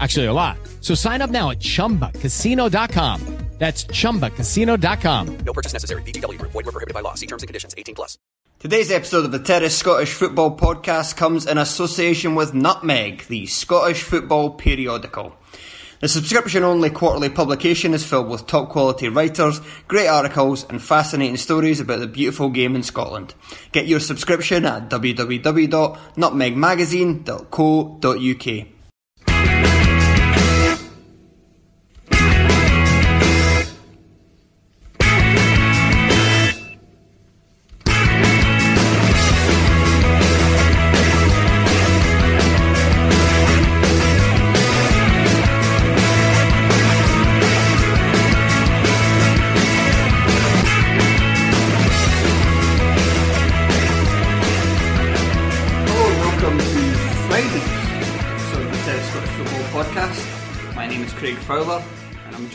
Actually, a lot. So sign up now at chumbacasino.com. That's chumbacasino.com. No purchase necessary. VGW Group. Void were prohibited by law. See terms and conditions. 18 plus. Today's episode of the Terrace Scottish Football Podcast comes in association with Nutmeg, the Scottish football periodical. The subscription only quarterly publication is filled with top quality writers, great articles, and fascinating stories about the beautiful game in Scotland. Get your subscription at www.nutmegmagazine.co.uk.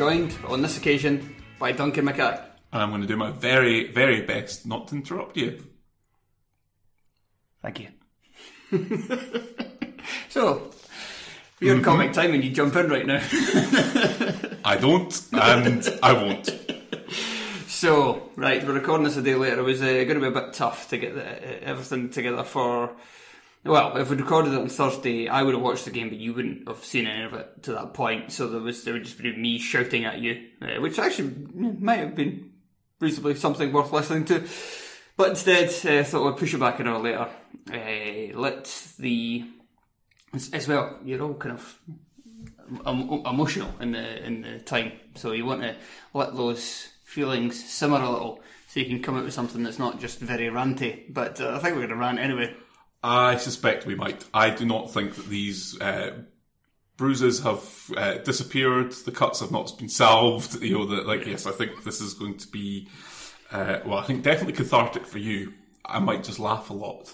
joined on this occasion by Duncan McKay. and I'm going to do my very, very best not to interrupt you. Thank you. so, you're in comic time and you jump in right now. I don't, and I won't. So, right, we're recording this a day later. It was uh, going to be a bit tough to get the, uh, everything together for. Well, if we recorded it on Thursday, I would have watched the game, but you wouldn't have seen any of it to that point. So there was there would just be me shouting at you, uh, which actually might have been reasonably something worth listening to. But instead, uh, I thought we'd push it back an hour later. Uh, let the as, as well. You're all kind of em- emotional in the in the time, so you want to let those feelings simmer a little, so you can come up with something that's not just very ranty. But uh, I think we're going to rant anyway. I suspect we might. I do not think that these uh, bruises have uh, disappeared. The cuts have not been salved. You know, that like yes, I think this is going to be. Uh, well, I think definitely cathartic for you. I might just laugh a lot.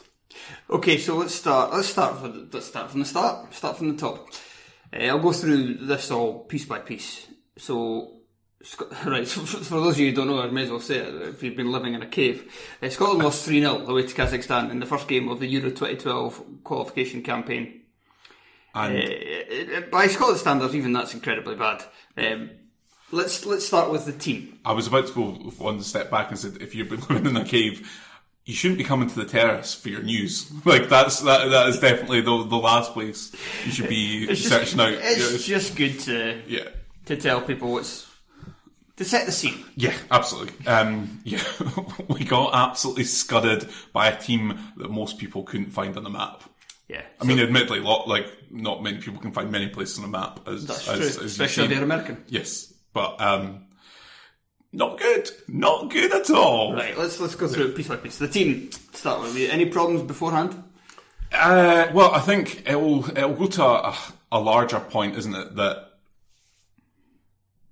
Okay, so let's start. Let's start. From, let's start from the start. Start from the top. Uh, I'll go through this all piece by piece. So, Sc- right. So for those of you who don't know, I may as well say it if you've been living in a cave. Uh, Scotland lost three 0 away to Kazakhstan in the first game of the Euro 2012 qualification campaign. And Uh, by Scotland standards, even that's incredibly bad. Um, let's let's start with the team. I was about to go one step back and said, if you've been living in a cave, you shouldn't be coming to the terrace for your news. Like that's that that is definitely the the last place you should be It's just, out. it's yeah, just good to yeah. to tell people what's to set the scene. Yeah, absolutely. Um, yeah, we got absolutely scudded by a team that most people couldn't find on the map. Yeah, I mean, admittedly, lot like not many people can find many places on a map as that's as, true, as especially they're American. Yes, but um, not good, not good at all. Right, let's let's go through it piece by piece. The team start with. Any problems beforehand? Uh, well, I think it will it will go to a, a larger point, isn't it? That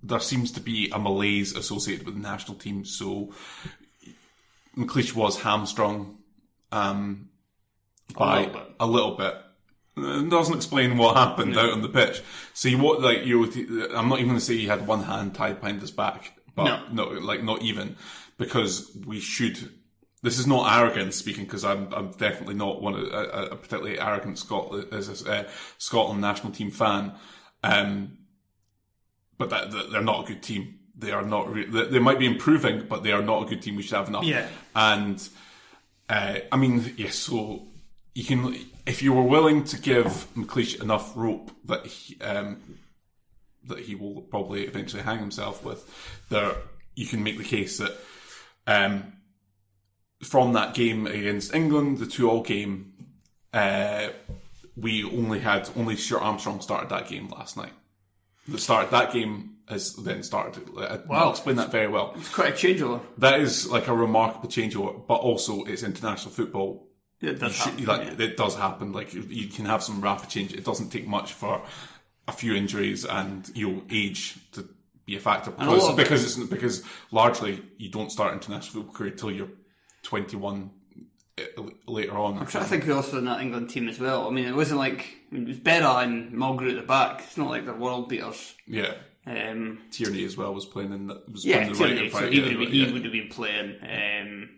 there seems to be a malaise associated with the national team. So McLeish was hamstrung um, by little bit. a little bit. It doesn't explain what happened out on the pitch. So you what like you? I'm not even going to say he had one hand tied behind his back, but No. no, like not even because we should this is not arrogance speaking because I'm I'm definitely not one of, a, a particularly arrogant Scotland as a uh, Scotland national team fan, um, but that, that they're not a good team. They are not. Re- they, they might be improving, but they are not a good team. We should have enough. Yeah. And uh, I mean, yes. so you can, if you were willing to give McLeish enough rope that he, um, that he will probably eventually hang himself with, there you can make the case that um, from that game against England, the two-all game, uh, we only had only Stuart Armstrong started that game last night. The start that game has then started. Uh, I'll explain that very well. It's quite a changeover. That is like a remarkable changeover, but also it's international football. It does should- happen, like yeah. it does happen. Like you- can have some rapid change. It doesn't take much for a few injuries and you know age to be a factor because because it's because largely you don't start international football career till you're 21 uh, later on. I'm trying to think who else was in that England team as well. I mean, it wasn't like I mean, it was Berra and Mulgrew at the back. It's not like they're world beaters. Yeah, Um, Tierney as well was playing in the was yeah, playing the right so he, would have, right, he yeah. would have been playing. Um,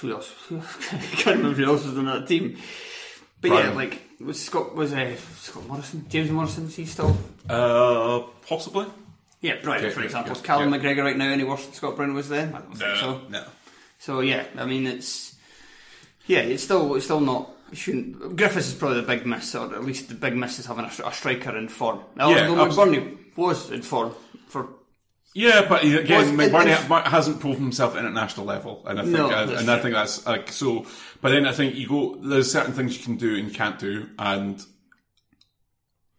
who else? I can't remember who else was on that team. But yeah, like was Scott was uh, Scott Morrison, James Morrison? Is he still? Uh, possibly. Yeah, right. Okay, for example, yeah, is Callum. McGregor right now any worse than Scott Brown was then? I don't think so. no. So yeah, I mean it's yeah, it's still it's still not. Shouldn't Griffiths is probably the big miss, or at least the big miss is having a, a striker in form. Now, Yeah, although. McBurnie was in form for Yeah, but again, it- McBurnie hasn't proven himself at international level, and I think, No, uh, that's and I think that's like so. But then I think you go. There's certain things you can do and you can't do, and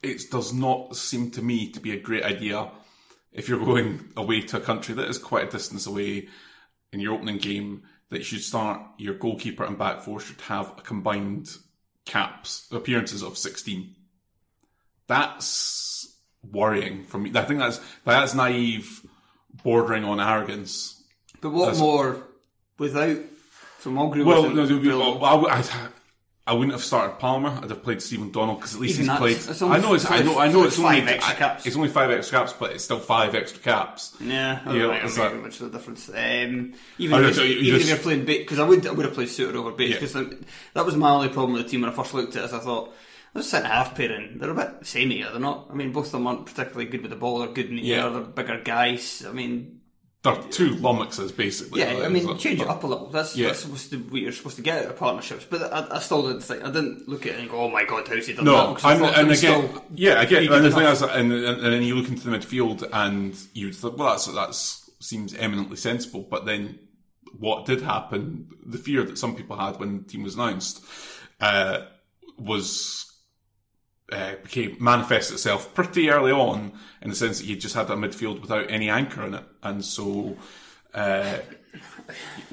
it does not seem to me to be a great idea if you're going away to a country that is quite a distance away in your opening game. That you should start your goalkeeper and back four should have a combined caps appearances of 16. That's worrying for me. I think that's that's naive, bordering on arrogance. But what That's- more without so Mulgrew Well, no, there would be- available. well, I, I'd- I wouldn't have started Palmer. I'd have played Stephen O'Donnell because at least Even he's played. it's I know, it's, I know, I know. only It's only five extra I- caps. It's only five extra caps, but it's still five extra caps. Yeah, I Yeah, don't know it's how much of a difference. Um, even if, know, you even if just- you're playing Bates, because I would I would have played Souttar over Bates Yeah. because that was my only problem with the team when I first looked at it. I thought those centre half pairing they're a bit samey, are they not? I mean, both of them aren't particularly good with the ball. They're good in the Yeah. air. They're bigger guys. I mean, They're two lummoxes basically. yeah, I mean, Like, change it up a little. That's, Yeah. that's supposed to what you're supposed to get out of partnerships. But I, I still didn't think I didn't look at it and go, "Oh my god, how's he done that?" No, and, and again, still yeah, again, And the thing is, and, and, and then you look into the midfield, and you think, well, that's that's seems eminently sensible. But then, what did happen? The fear that some people had when the team was announced uh, was uh, became manifest itself pretty early on, in the sense that you just had a midfield without any anchor in it, and so. Uh,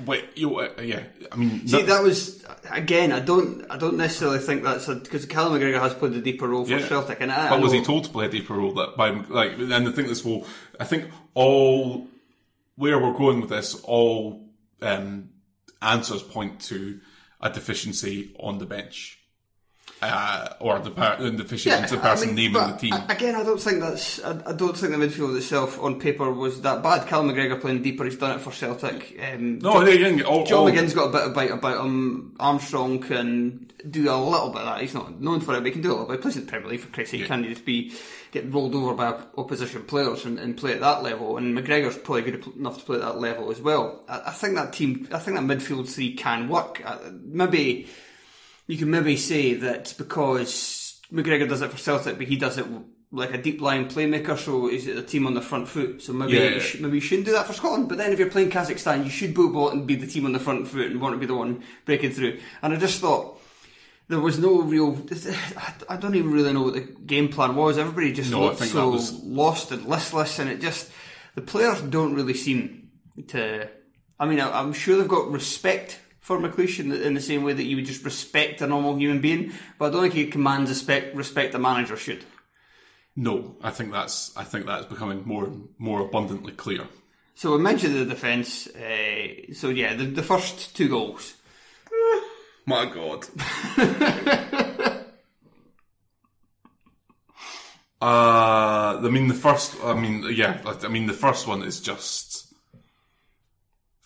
wait, you uh, yeah. I mean, See, no- that was again. I don't. I don't necessarily think that's because Callum McGregor has played a deeper role for Yeah. Celtic, and I, But I was he told to play a deeper role? That by like, and I think this will. I think all where we're going with this, all um, answers point to a deficiency on the bench, uh, or the, per- the deficiency of the person naming but the team. Again, I don't think that's. I, I don't think the midfield itself on paper was that bad. Callum McGregor playing deeper, he's done it for Celtic. Um, no, they didn't. get- All, John all, McGinn's got a bit of bite about him. Armstrong can do a little bit of that. He's not known for it, but he can do a little bit. He plays in the Premier League for Christ's sake. He can't just be get rolled over by opposition players and, and play at that level. And McGregor's probably good enough to play at that level as well. I, I think that team, I think that midfield three can work. Uh, maybe you can maybe say that because McGregor does it for Celtic, but he does it like a deep line playmaker, so is it a team on the front foot? So maybe Yeah. you sh- maybe you shouldn't do that for Scotland. But then if you're playing Kazakhstan, you should go and be the team on the front foot and want to be the one breaking through. And I just thought there was no real. I don't even really know what the game plan was. Everybody just No, looked so was- lost and listless, and it just the players don't really seem to. I mean, I'm sure they've got respect for McLeish in the, in the same way that you would just respect a normal human being, but I don't think he commands respect, respect a manager should. no, I think that's. I think that's becoming more and more abundantly clear. So we mentioned the defence. Uh, so yeah, the, the first two goals. My God. uh, I mean, the first. I mean, yeah. I mean, the first one is just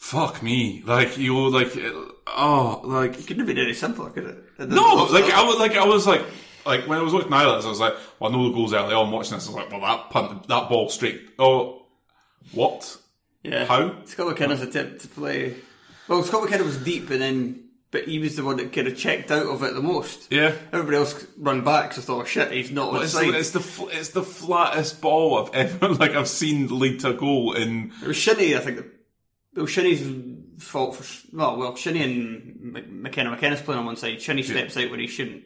fuck me, like you know, like uh, oh, like it Couldn't have been any simpler, could it? no, like I was like I was like like when I was watching highlights, I was like, oh, well, I know the goals early on. Watching this, I was like, well, that punt, that ball straight. Oh, what? yeah. How? Scott McKenna's attempt to play. Well, Scott McKenna was deep, and then but he was the one that kind of checked out of it the most. Yeah. Everybody else run back, so I thought, oh, shit, he's not it's, onside. it's the it's the flattest ball I've ever like I've seen lead to a goal in. It was Shinnie, I think. It was Shinnie's fault for. Well, well, Shinnie and McKenna. McKenna's playing on one side. Shinnie steps out when he shouldn't.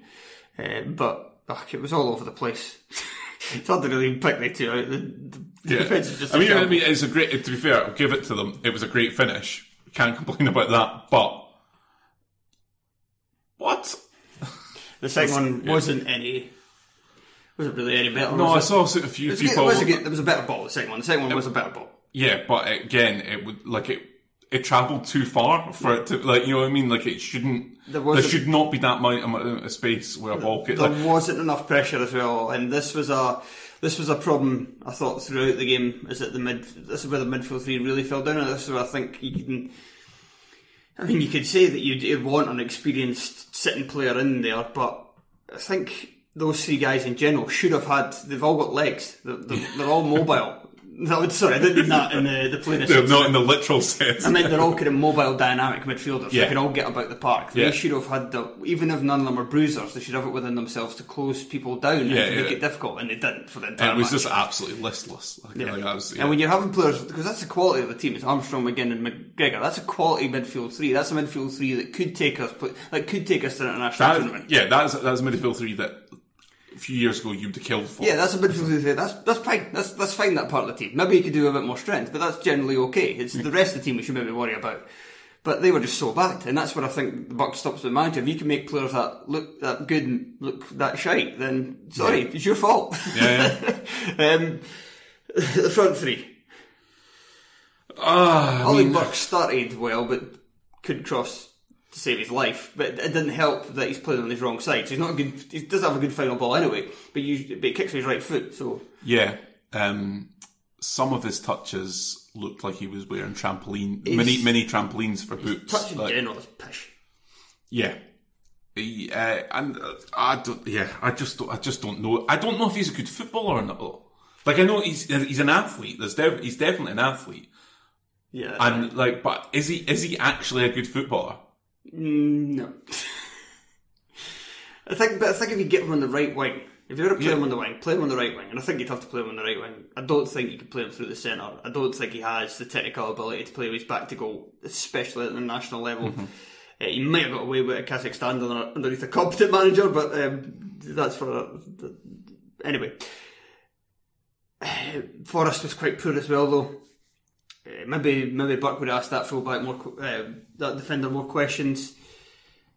Uh, but ugh, it was all over the place. it's hard to really pick the two out. The, the Yeah. defense is just. I a mean, I mean, it's a great. To be fair, I'll give it to them. It was a great finish. Can't complain about that. But what? the second one yeah. wasn't any. Wasn't really any better. No, I it? saw a few It was, a people. it was a there was a better ball. The second one. The second one was a better ball. Yeah, but again, it would like it. It travelled too far for it to like you know what I mean. Like it shouldn't. There There, should not be that amount amount of space where a ball could. There Like, wasn't enough pressure as well, and this was a this was a problem I thought throughout the game. Is that the mid? This is where the midfield three really fell down, and this is where I think you can. I mean, you could say that you'd, you'd want an experienced sitting player in there, but I think those three guys in general should have had. They've all got legs. They're, they're, they're all mobile. No, sorry, I didn't mean that in the the play. they're not in the literal sense. I mean, they're all kind of mobile, dynamic midfielders. Yeah. They can all get about the park. They Yeah. should have had the, even if none of them are bruisers, they should have it within themselves to close people down Yeah, and to make it difficult, and they didn't for the entire it was match. just absolutely listless. Like, Yeah. like, was, And when you're having players, because that's the quality of the team, it's Armstrong, McGinn, and McGregor. That's a quality midfield three. That's a midfield three that could take us, that could take us to an international that, tournament. yeah, that's that's a midfield three that a few years ago you'd have killed for. Yeah, that's a three. That's that's fine. That's that's fine. That part of the team. Maybe you could do a bit more strength, but that's generally okay. It's the rest of the team we should maybe worry about. But they were just so bad, and that's where I think the buck stops with the manager. If you can make players that look that good and look that shite, then sorry, it's your fault. Yeah, um, the front three. Ah, I Ollie mean, Burke started well, but couldn't cross to save his life. But it didn't help that he's playing on his wrong side. So he's not a good. He doesn't have a good final ball anyway. But you, but he kicks with his right foot. So yeah. Um, some of his touches looked like he was wearing trampoline, His- mini mini trampolines for boots. touch in Like, general is pish. Yeah. He, uh, and uh, I don't. Yeah, I just don't, I just don't know. I don't know if he's a good footballer or not. Like I know he's he's an athlete. There's def- he's definitely an athlete. Yeah. And like, but is he is he actually a good footballer? Mm, no. I think, but I think if you get him on the right wing, if you're going to play Yeah. him on the wing, play him on the right wing, and I think you'd have to play him on the right wing. I don't think you can play him through the centre. I don't think he has the technical ability to play with his back to goal, especially at the national level. Mm-hmm. Uh, he might have got away with it Kazakhstan under- underneath a competent manager, but um, that's for anyway. Uh, Forrest was quite poor as well, though. Uh, maybe maybe Burke would ask that fullback more, uh, that defender more questions.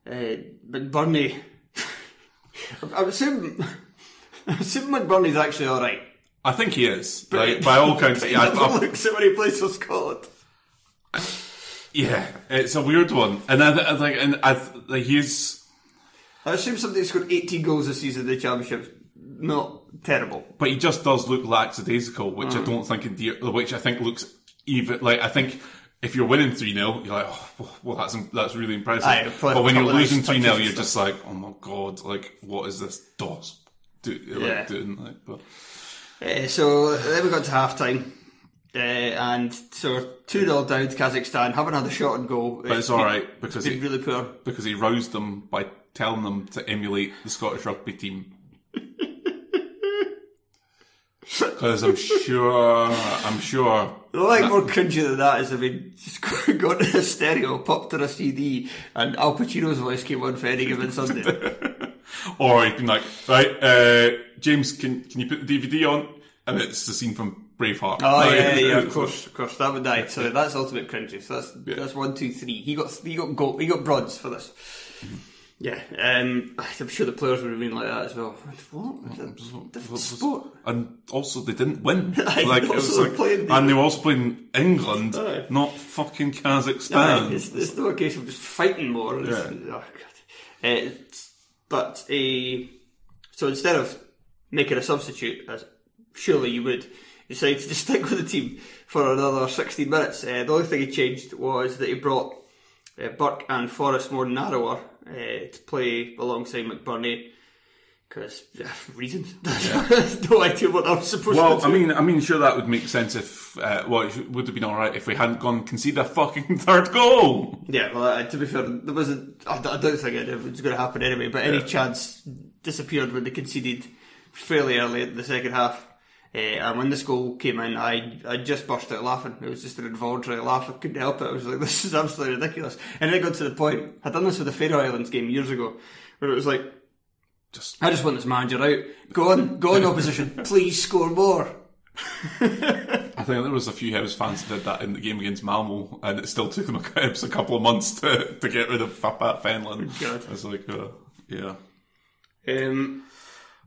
Uh, but Burnley, I would assume, I assume McBurnie's actually all right. I think he is. Like, by all accounts, He yeah, I- never I- looks at when he plays for Scotland. yeah, it's a weird one. And I, I think, and I, like, he's, I assume somebody scored 18 goals this season in the championship. Not terrible. but he just does look lackadaisical, which Mm. I don't think endear, which I think looks even like I think. If you're winning 3 0, you're like, oh, well, that's that's really impressive. Aye, but when you're losing nice 3 0, you're just like, oh my god, like, what is this DOS do, like, Yeah. doing? Like, but, Uh, so then we got to half time. Uh, and so 2 0 down to Kazakhstan, haven't had a shot on goal. but it's alright because Been he, really poor. because he roused them by telling them to emulate the Scottish rugby team. Because I'm sure, I'm sure. The like more cringy than that is if he just got a stereo, popped to a CD, and Al Pacino's voice came on for any given Sunday. Or he'd been like, right, uh, James, can can you put the DVD on? And it's the scene from Braveheart. Oh Like, yeah, yeah, of course, of course, that would die. So that's ultimate cringy. So that's Yeah. that's one, two, three. He got he got gold, he got bronze for this. Yeah, um, I'm sure the players would have been like that as well. What? It's a different sport. And also, they didn't win. Like, it was like- the- and they were also playing England, Aye. not fucking Kazakhstan. it's, it's not a case of just fighting more. Yeah. oh, God. Uh, but uh, so instead of making a substitute, as surely you would, decide to just stick with the team. for another 16 minutes. Uh, the only thing he changed was that he brought uh, Burke and Forrest more narrower uh, to play alongside McBurnie because yeah, reasons. no idea what I'm supposed Well, to I mean, I mean, sure that would make sense if uh, well, it would have been all right if we hadn't gone concede a fucking third goal. Yeah, well, uh, to be fair, there wasn't. I, I don't think it was going to happen anyway. But any Yeah. chance disappeared when they conceded fairly early in the second half. Uh, and when this goal came in, I I just burst out laughing. It was just an involuntary laugh. I couldn't help it. I was like, "This is absolutely ridiculous." And then it got to the point. I'd done this with the Faroe Islands game years ago, where it was like, Just "I just want this manager out. Go on, go on, opposition. Please score more." I think there was a few Hibs fans that did that in the game against Malmo, and it still took them a, Hibs a couple of months to, to get rid of Fapat Fenlon. God. I was like, uh, yeah. Um,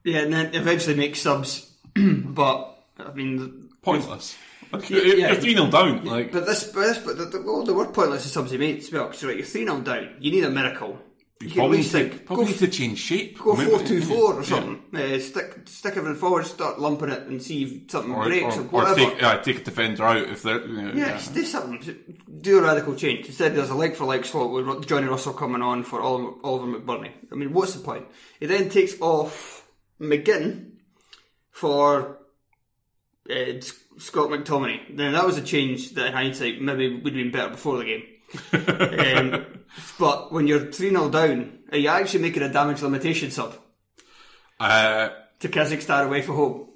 yeah, and then eventually make subs, but I mean, Pointless. Like, Yeah, you're yeah. 3 0 down. Like, But this, but this, but the, the, well, the word pointless is subs he made as well. Because right, you're three 0 down. You need a miracle. You can at probably, least need to, probably go, need to change shape. go Maybe- four two four or yeah. something. Uh, stick stick everything forward, start lumping it, and see if something Or, breaks or, or, or whatever. take, yeah, take a defender out if they're. You know, yeah, just do something. Do a radical change. Instead, there's a like for like slot with Johnny Russell coming on for Oliver, Oliver McBurnie. I mean, what's the point? He then takes off McGinn for uh, Scott McTominay. Now that was a change that, in hindsight, maybe would have been better before the game. um, but when you're three 0 down, are you actually making a damage limitation sub Uh, to Kazakhstan away from home?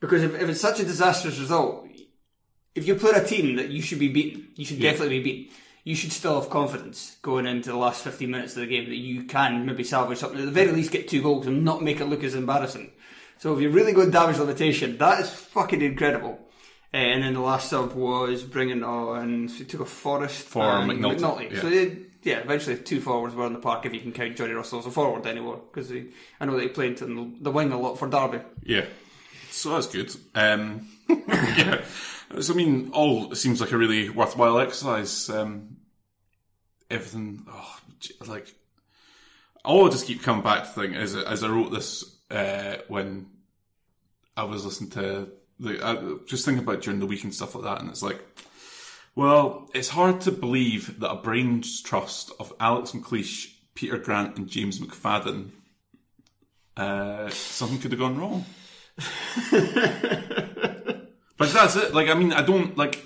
Because if, if it's such a disastrous result, if you put a team that you should be beaten, you should definitely be beaten. You should still have confidence going into the last 15 minutes of the game that you can maybe salvage something. At the very least, get two goals and not make it look as embarrassing. So if you're really going damage limitation, that is fucking incredible. Uh, and then the last sub was bringing on, so he took a Forrest For and McNulty, yeah. So they, yeah, eventually two forwards were in the park if you can count Johnny Russell as a forward anymore. Because I know that he played in the wing a lot for Derby. Yeah. So that's good. Um, yeah. So, I mean, all seems like a really worthwhile exercise. Um, everything, oh, like, all I just keep coming back to thing is, as I wrote this uh, when I was listening to the, I, just thinking about during the week and stuff like that, and it's like, well, it's hard to believe that a brains trust of Alex McLeish, Peter Grant, and James McFadden, uh, something could have gone wrong. But that's it. Like, I mean, I don't like,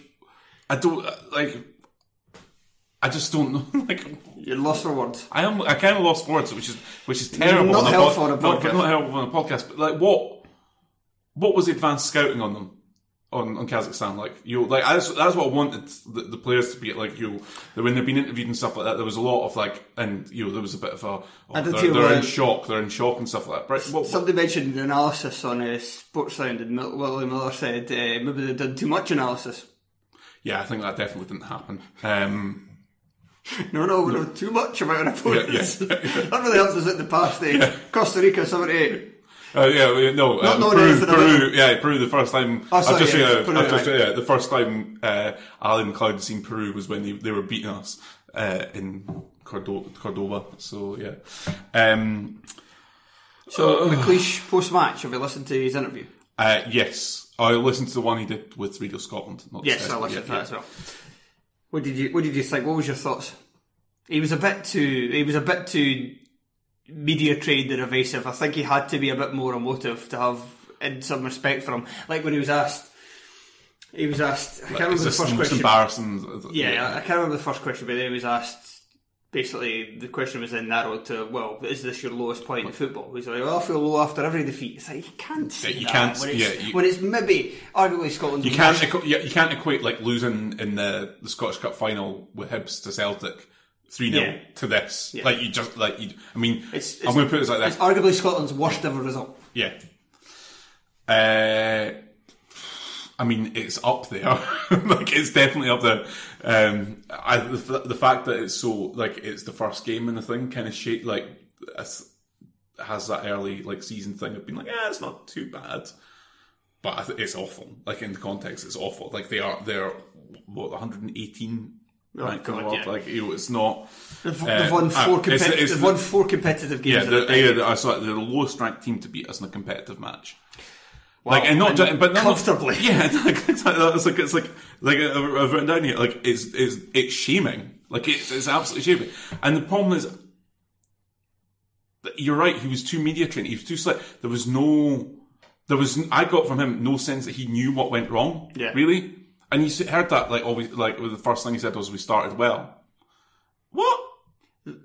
I don't like, I just don't know. Like, You're lost for words. I am, I kind of lost words, which is which is terrible. Not on helpful on a Not, podcast. not helpful on a podcast. But like, what, what was the advanced scouting on them? On, on Kazakhstan, like you, like that's that's what I wanted the, the players to be like. You, when they've been interviewed and stuff like that, there was a lot of like, and you know, there was a bit of a, oh, they're, they're in shock, they're in shock and stuff like that. Right, what, what, Somebody mentioned analysis on uh, Sports Sound, and Willie Miller said uh, maybe they did too much analysis. yeah, I think that definitely didn't happen. Um, No, no, we know too much about an opponent. Yeah, yeah. that really helped us in the past. Eh? Costa Rica 78. Uh, yeah, no, Not uh, knowing Peru, anything about Peru, yeah, Peru. The first time, Oh, sorry, I've just, yeah, yeah, Peru, I've just, right. yeah, the first time uh, Ally MacLeod had seen Peru was when they, they were beating us uh, in Cordo- Cordoba. So yeah, um, So, McLeish post match, have you listened to his interview? uh, yes, I listened to the one he did with Radio Scotland. Not Yes, I listened yeah, to that yeah. as well. What did you What did you think? What was your thoughts? He was a bit too. He was a bit too media trained and evasive. I think he had to be a bit more emotive to have in some respect for him. Like when he was asked, he was asked. I can't remember the first question. embarrassing. Yeah, I can't remember the first question, but then he was asked. Basically, the question was then narrowed to, "Well, is this your lowest point in football?" He's like, "Well, I feel low after every defeat." It's like you can't say you that can't- when it's, yeah, you- when it's maybe arguably Scotland's You can't, equ- you can't equate like losing in the, the Scottish Cup final with Hibs to Celtic three 0 Yeah. to this. Yeah. Like you just like you. I mean, It's- I'm going to put it like It's arguably Scotland's worst ever result. Yeah. Uh, I mean, it's up there. like, it's definitely up there. Um, I, the, the fact that it's so like it's the first game in the thing kind of shape like has that early like season thing of being like, yeah, it's not too bad, but th- it's awful. Like in the context, it's awful. Like they are they're what 118 Oh, God, world. yeah. Like you know, it's not. They've, Uh, they've won uh, four. it's- competi- it's they've won four competitive games. Yeah, they're, yeah, they're the lowest ranked team to beat us in a competitive match. Like and not, and but not comfortably. Yeah, like, it's like it's like it's like like uh, I've written down here. Like it's it's it's shaming. Like it's it's absolutely shaming. And the problem is, that you're right. He was too media trained. He was too slick. There was no. There was. I got from him no sense that he knew what went wrong. Yeah. Really. And you heard that like always like the first thing he said was we started well. What?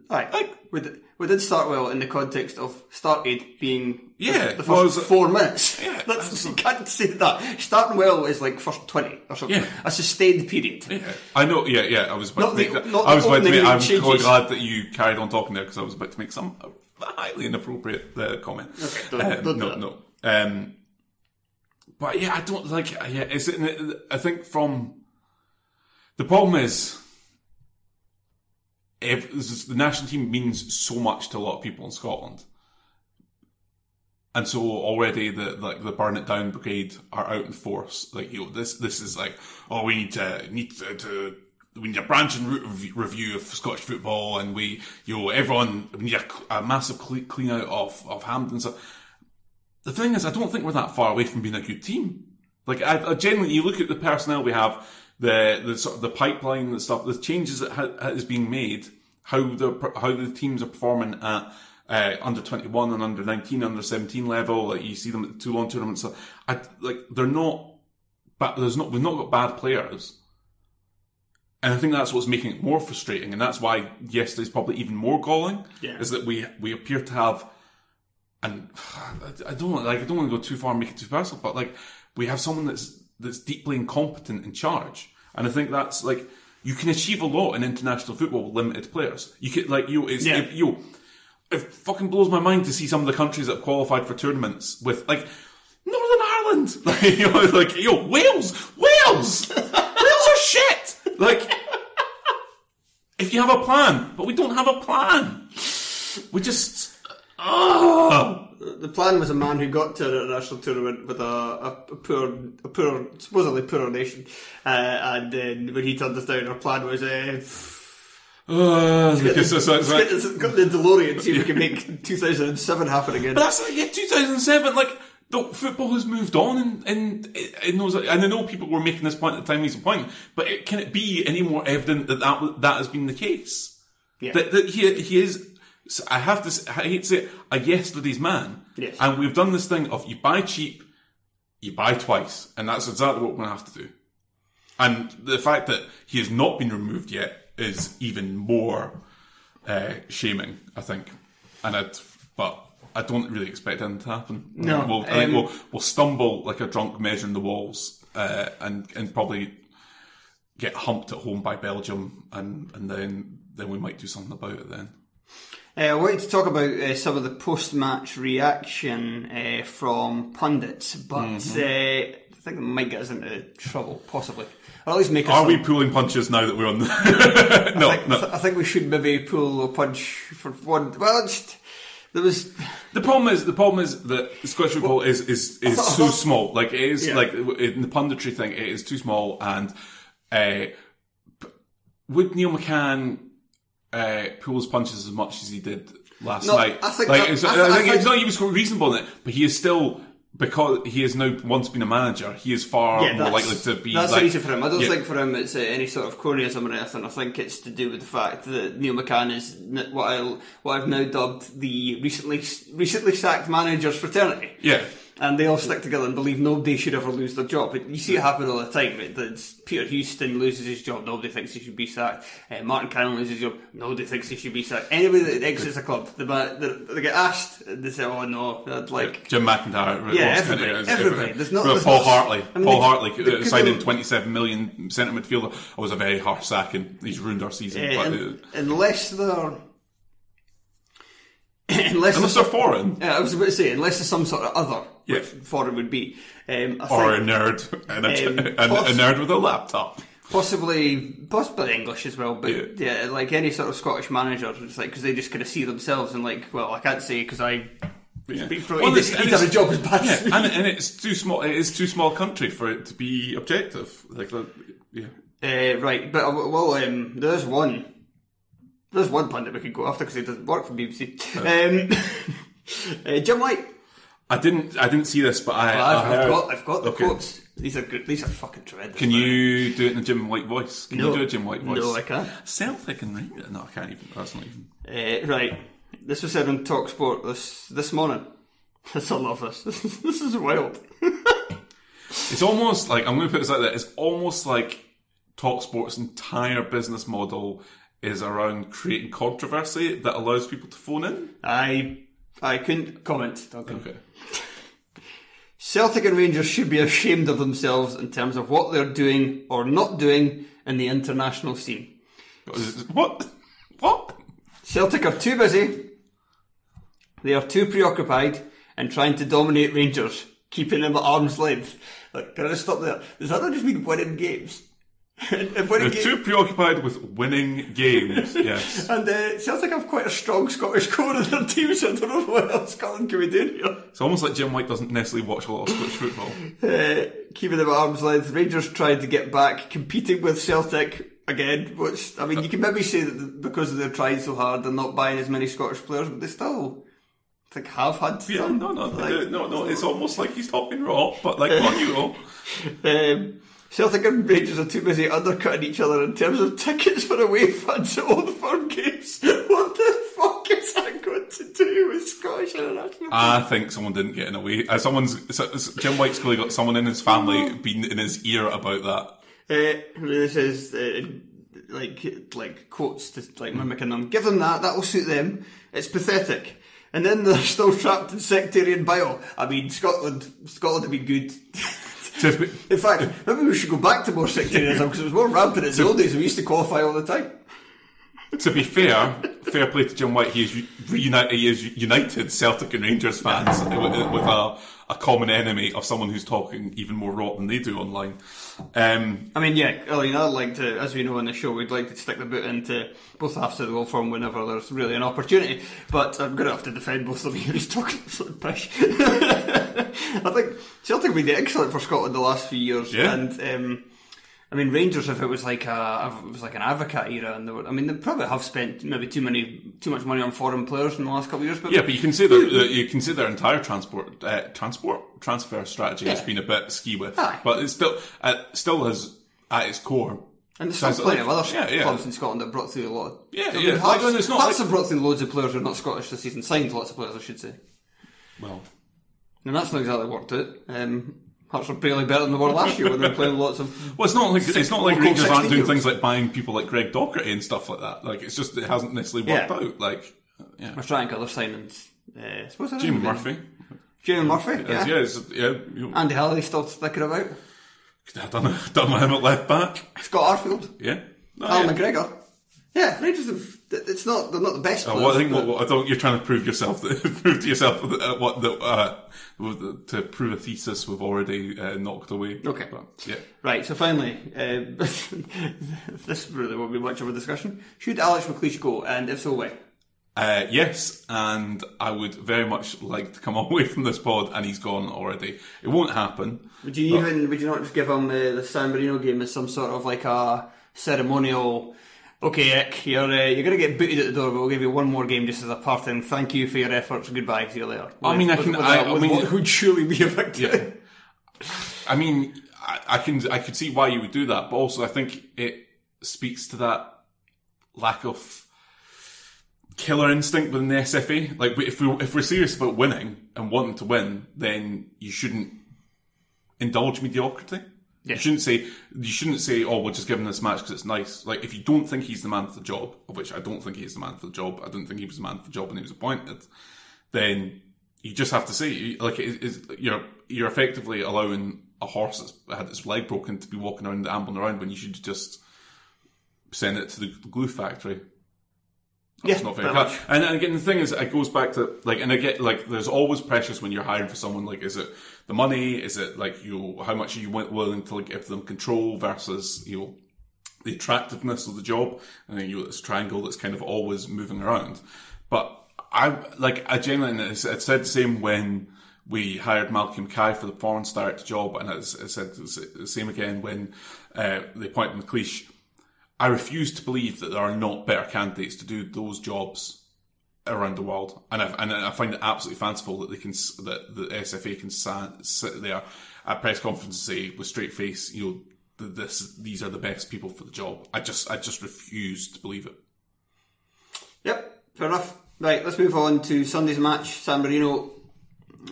Right. Like- with we did start well in the context of started being Yeah, the, the first it's- four minutes. Yeah, That's, you can't say that. Starting well is like first 20 or something. Yeah. A sustained period. Yeah, I know. Yeah, yeah. I was about Not to the- make that. I was about to make. I'm changes. quite glad that you carried on talking there because I was about to make some highly inappropriate uh, comment. Okay, don't- Um, don't do no, no. Um, but yeah, I don't like. Yeah, it's. I think from the problem is. If the national team means so much to a lot of people in Scotland, and so already the like the burn it down brigade are out in force. Like you know, this this is like oh we need to need to, to we need a branch and root review of Scottish football, and we you know everyone we need a, a massive clean out of of Hampden. So the thing is, I don't think we're that far away from being a good team. Like I, I you look at the personnel we have, the the sort of the pipeline, the stuff, the changes that ha- is being made, how the how the teams are performing at uh, under twenty one and under nineteen, under seventeen level. Like you see them at the two long tournaments. So I like they're not, but there's not we've not got bad players. And I think that's what's making it more frustrating, and that's why yesterday's probably even more galling. Yeah. Is that we we appear to have and I don't like I don't want to go too far and make it too personal, but like we have someone that's that's deeply incompetent in charge, and I think that's like you can achieve a lot in international football with limited players. You could like you it's Yeah. you it fucking blows my mind to see some of the countries that have qualified for tournaments with like Northern Ireland, like you know, like yo Wales, Wales, Wales are shit. Like if you have a plan, but we don't have a plan. We just. Oh. The plan was a man who got to an international tournament with a, a, a poor, a poor, supposedly poorer nation, uh, and then when he turned us down, our plan was uh, Uh, because it's, it's like, let's get the DeLorean and see if we can make 2007 happen again. but that's like yeah, 2007. Like the football has moved on, and and in those, and I know people were making this point at the time. He's a point, but it, can it be any more evident that that that has been the case? Yeah. That that he he is. I have to. I hate to say it, a yesterday's man. Yes. And we've done this thing of you buy cheap, you buy twice, and that's exactly what we're going to have to do. And the fact that he has not been removed yet is even more uh, shaming, I think. And I'd, but I don't really expect anything to happen. No, we'll, I think um, we'll we'll stumble like a drunk measuring the walls, uh, and and probably get humped at home by Belgium, and and then then we might do something about it then. Uh, I wanted to talk about uh, some of the post-match reaction uh, from pundits, but Mm-hmm. uh, I think it might get us into trouble, possibly, or at least make us. Are we some- pulling punches now that we're on? The no, I think, no. I think we should maybe pull a punch for one. Well, just there was. The problem is the problem is that Scottish football is is is thought- so thought- small. Like it is Yeah. like in the punditry thing, it is too small. And uh, would Neil McCann uh, pull his punches as much as he did last No, night? I think like, that- it's, I I, th- I think think- it's not he was reasonable in it, but he is still because he has now once been a manager. He is far Yeah, more likely to be. that's like, easy for him. I don't Yeah. think for him it's uh, any sort of cronyism or anything. I think it's to do with the fact that Neil McCann is what I what I've now dubbed the recently recently sacked managers fraternity. Yeah. And they all stick together and believe nobody should ever lose their job. But you see it happen all the time. Right? That Peter Houston loses his job, nobody thinks he should be sacked. Uh, Martin Canning loses his job, nobody thinks he should be sacked. Anybody that exits a club, they, they, they get asked, and they say, "Oh no," I'd like Jim McIntyre, Yeah, Ross everybody, Kennedy, everybody. There's not- there's Paul not- Hartley. I mean, Paul the- Hartley the uh, signing 27 million centre midfielder. It was a very harsh sack, and He's ruined our season. Uh, but, uh, unless they're unless unless they're foreign yeah, I was about to say unless there's some sort of other, Yeah. which foreign would be, um, or a nerd and a, Um, and a nerd with a laptop. possibly possibly English as well, but Yeah. yeah, like any sort of Scottish manager, it's like because they just kind of see themselves and like, well, I can't say because I. Yeah. He Well, he's and a job as bad Yeah, as me. and, and it's too small. It is too small a country for it to be objective. Like, that- yeah. Uh, right, but uh, well, um, there's one. There's one pundit we could go after because he doesn't work for BBC. Um, uh, Jim White. I didn't. I didn't see this, but I. Well, I've, I've got I've got the Okay. quotes. These are good. These are fucking tremendous. Can you do it in a Jim White voice? Can No. you do a Jim White voice? No, I can't. Celtic and Rangers. No, I can't even. That's not even. Uh, right. This was said on Talksport this this morning. I love this. this is wild. It's almost like I'm going to put this like that. It's almost like Talksport's entire business model is around creating controversy that allows people to phone in. I I couldn't comment. Duncan. Okay. Celtic and Rangers should be ashamed of themselves in terms of what they're doing or not doing in the international scene. What? What? Celtic are too busy. They are too preoccupied in trying to dominate Rangers, keeping them at arm's length. Look, can I just stop there? Does that not just mean winning games? They're games- too preoccupied with winning games. Yes. And uh, Celtic have quite a strong Scottish core in their team, so I don't know what else Scotland can be do here. It's almost like Jim White doesn't necessarily watch a lot of Scottish football. Uh, keeping them at arm's length. Rangers tried to get back, competing with Celtic again, which, I mean, you can maybe say that because they're trying so hard, they're not buying as many Scottish players, but they still, think, have had Yeah, some. no, no, Like, no, no. It's almost like he's talking raw, but like on you all. Um, Celtic and Rangers are too busy undercutting each other in terms of tickets for away fans at Old Firm games. What the fuck is that going to do with Scottish international? I think someone didn't get in a way. Uh, someone's so, so Jim White's clearly got someone in his family being in his ear about that. Uh, this is uh, like like quotes to like mimicking them. Give them that. That will suit them. It's pathetic. And then they're still trapped in sectarian bile. I mean, Scotland, Scotland have been good. Be- in fact, maybe we should go back to more sectarianism because it was more rampant in the old days. We used to qualify all the time. to be fair, fair play to Jim White. He is reunited. He is united Celtic and Rangers fans with, with a, a common enemy of someone who's talking even more rot than they do online. Um, I mean, yeah, I mean, I'd like to, as we know on the show, we'd like to stick the boot into both halves of the Old Firm whenever there's really an opportunity. But I'm going to have to defend both of you. He's talking absolute pish. I think Celtic have been excellent for Scotland the last few years, Yeah. and um, I mean Rangers. If it was like a, it was like an Advocaat era, and they were, I mean, they probably have spent maybe too many, too much money on foreign players in the last couple of years. But yeah, but you can say that that you can say their entire transport uh, transport transfer strategy has been a bit ski with, Aye. but it still it still has at its core. And there's still plenty like- of other yeah, yeah. clubs in Scotland that brought through a lot. Yeah, I mean, yeah. Hearts, Like, it's not Hearts like- have brought through loads of players who are not Scottish this season. Signed lots of players, I should say. Well, And that's not exactly worked out. Um, Hearts were barely better than they were last year when they were playing lots of. well, it's not like it's not like Rangers aren't doing things like buying people like Greg Docherty and stuff like that. Like it's just it hasn't necessarily worked Yeah. out. Like yeah, We're trying other signings. Uh, I suppose that Jimmy hasn't been- Murphy. Jamie Murphy, Yeah, yeah. yeah, it's, yeah. You know, Andy Halliday still sticking about. I done done him at left back. Scott Arfield. Yeah. No, Alan yeah. McGregor. Yeah, Rangers have. It's not. They're not the best Uh, well, I think what, what, I don't. You're trying to prove yourself. prove to yourself that, uh, what the, uh, to prove a thesis we've already uh, knocked away. Okay. But, yeah. Right, so finally, uh, this really won't be much of a discussion. Should Alex McLeish go, and if so, why? Uh, yes, and I would very much like to come away from this pod, and he's gone already. It won't happen. Would you even? Would you not just give him the, the San Marino game as some sort of like a ceremonial? Okay, Eck, you're uh, you're going to get booted at the door, but we'll give you one more game just as a parting thank you for your efforts. Goodbye, see you later. I mean, I can- with I- I with mean- what would surely be a victory. I mean, I, I can I could see why you would do that, but also I think it speaks to that lack of killer instinct within the SFA. Like, if we if we're serious about winning and wanting to win, then you shouldn't indulge mediocrity. Yeah. You shouldn't say you shouldn't say, "Oh, we'll just give him this match because it's nice." Like, if you don't think he's the man for the job, of which I don't think he is the man for the job, I don't think he was the man for the job when he was appointed. Then you just have to say, like, it, it's, you're you're effectively allowing a horse that's had its leg broken to be walking around, ambling around, when you should just send it to the glue factory. That's Yeah, not very much. And, and again, the thing is, it goes back to like, and again, like, there's always pressures when you're hiring for someone. Like, is it the money? Is it like you? How much are you willing to like, give them control versus you know the attractiveness of the job? And then you know this triangle that's kind of always moving around. But I like, I genuinely, it's, it's said the same when we hired Malky Mackay for the foreign start job, and it's, it's said the same again when uh, they appointed McLeish. I refuse to believe that there are not better candidates to do those jobs around the world, and I and I find it absolutely fanciful that they can that the SFA can sit there at press conference and say with straight face, you know, this these are the best people for the job. I just I just refuse to believe it. Yep, fair enough. Right, let's move on to Sunday's match. San Marino,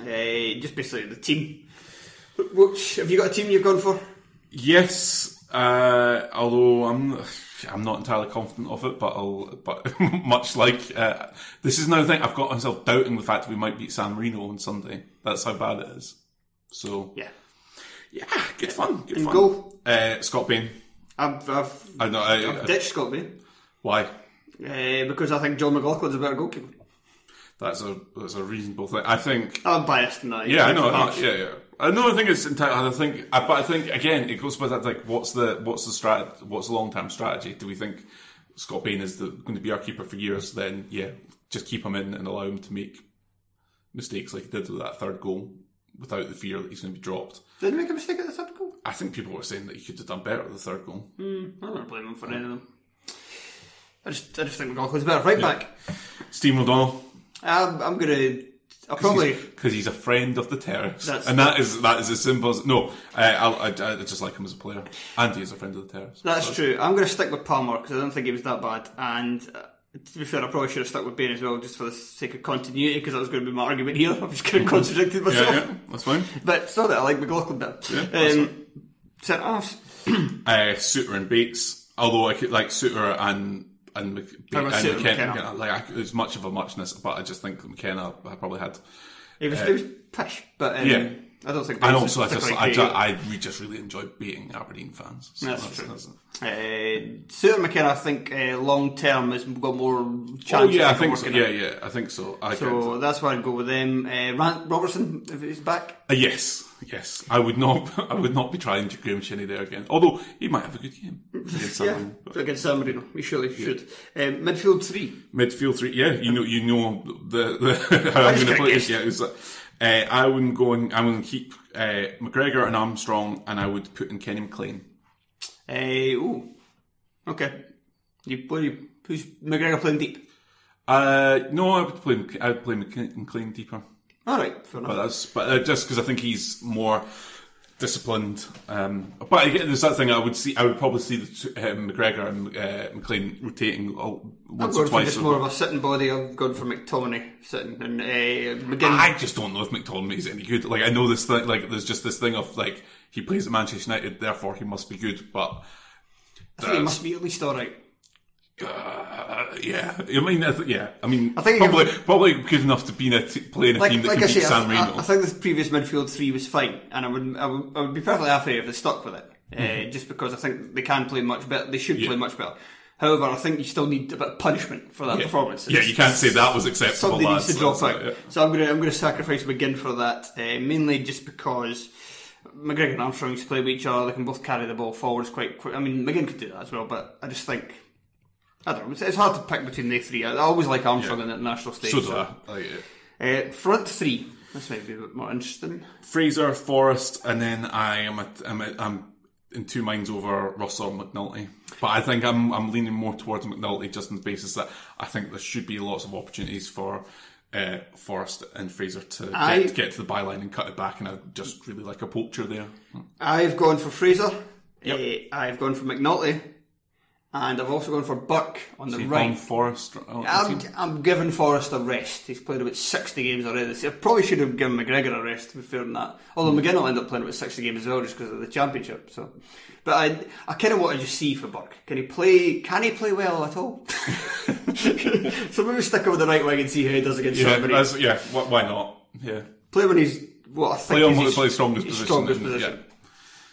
uh, just basically the team. Which have you got a team you've gone for? Yes, uh, although I'm I'm not entirely confident of it, but I'll but much like uh, this is another thing I've got myself doubting the fact that we might beat San Marino on Sunday. That's how bad it is. So Yeah, yeah, good fun, good In fun. goal? uh, Scott Bain. I've, I've, I know. I, I've ditched Scott Bain why? uh, because I think Jon McLaughlin's a better goalkeeper. That's a that's a reasonable thing. I think. I'm biased in that. Yeah, I know. Harsh. Yeah, yeah. I know. I think it's entirely. I think, I- but I think again, it goes with that. Like, what's the what's the strat? What's the long term strategy? Do we think Scott Bain is the, going to be our keeper for years? Then, yeah, just keep him in and allow him to make mistakes like he did with that third goal, without the fear that he's going to be dropped. Did he make a mistake at the third goal? I think people were saying that he could have done better at the third goal. Hmm, I'm not going to blame him for any of them. I just, I just think McLaughlin's better right back. Steve O'Donnell, um, I'm, I'm going to. Probably. because he's a friend of the terrace, and that is that is as simple as no. Uh, I, I, I just like him as a player, and he is a friend of the terrace. That's true. I'm going to stick with Palmer because I don't think he was that bad. And uh, to be fair, I probably should have stuck with Bain as well, just for the sake of continuity, because that was going to be my argument here. I've just kind of contradicted myself. Yeah, yeah, that's fine. But so that I like McLaughlin better. Yeah, that's um, centre halves. uh, Souttar and Bates. Although I could like Souttar and and, Mc, and McKenna, McKenna? like I, it's much of a muchness, but I just think McKenna I probably had. It was, he was pish, but um, Yeah. I don't think. And also, I just I, ju- great. I we just really enjoy beating Aberdeen fans. So That's true. that's- Uh, Souttar McKenna, I think uh, long term has got more chance. Oh yeah, I think so. Yeah, out. yeah, I think so. I So could. that's why I'd go with them. Uh, Robertson, if he's back. Uh, yes, yes. I would not. I would not be trying to Graham Shinnie there again. Although he might have a good game against Yeah, Sunderland, against San Marino. We surely should. Um, midfield three. Midfield three, yeah, you know, you know the, the how I'm going to play guess. this. Yeah, it was uh, I would go and I'm going to keep uh, McGregor and Armstrong, and I would put in Kenny McLean. Uh, ooh. Okay. You, what you, who's McGregor playing deep? Uh, no, I would play. I would play McLean deeper, All right, fair but enough. that's but uh, just because I think he's more disciplined. Um, but again, there's that thing I would see. I would probably see the McGregor and uh, McLean rotating all, once going or twice. just more of a sitting body. I've gone for McTominay sitting and uh, McGinn. I just don't know if McTominay is any good. Like I know this thing, like there's just this thing of like he plays at Manchester United, therefore he must be good. But I think he must be at least all right. Uh, yeah, I mean, I th- yeah, I mean, I think probably probably good enough to be in a t- play in a Like, team that like can I beat say, San I, Marino. I, I think the previous midfield three was fine, and I would, I would, I would be perfectly happy if they stuck with it. Uh, just because I think they can play much better. They should Mm-hmm. Yeah. play much better. However, I think you still need a bit of punishment for that yeah. performance. yeah, you can't say that was acceptable. Somebody needs to drop out. it, yeah. So I'm gonna I'm gonna sacrifice McGinn for that, uh, mainly just because McGregor and Armstrong used to play with each other. They can both carry the ball forwards quite quick. I mean, McGinn could do that as well, but I just think I don't know. It's, it's hard to pick between the three. I, I always like Armstrong Yeah. in the international stage. So do I. Like, uh, Uh, front three. This might be a bit more interesting. Fraser, Forrest, and then I am at, I'm, at, I'm in two minds over Russell and McNulty. But I think I'm I'm leaning more towards McNulty just on the basis that I think there should be lots of opportunities for uh, Forrest and Fraser to I- get, to get to the byline and cut it back, and I just really like a poacher there. I've gone for Fraser. Uh, I've gone for McNulty. And I've also gone for Burke on the So you've right. Forrest. oh, I'm. I'm giving Forrest a rest. He's played about 60 games already. So I probably should have given McGregor a rest, to be fair than that. Although hmm. McGinn will end up playing about 60 games as well, just because of the championship. So, But I, I kind of want to just see for Burke. Can he play, can he play well at all? so maybe stick him on the right wing and see how he does against yeah, somebody. yeah. Why not? Yeah. Play when he's, what I think Play on what his- play strongest position. strongest position. Yeah.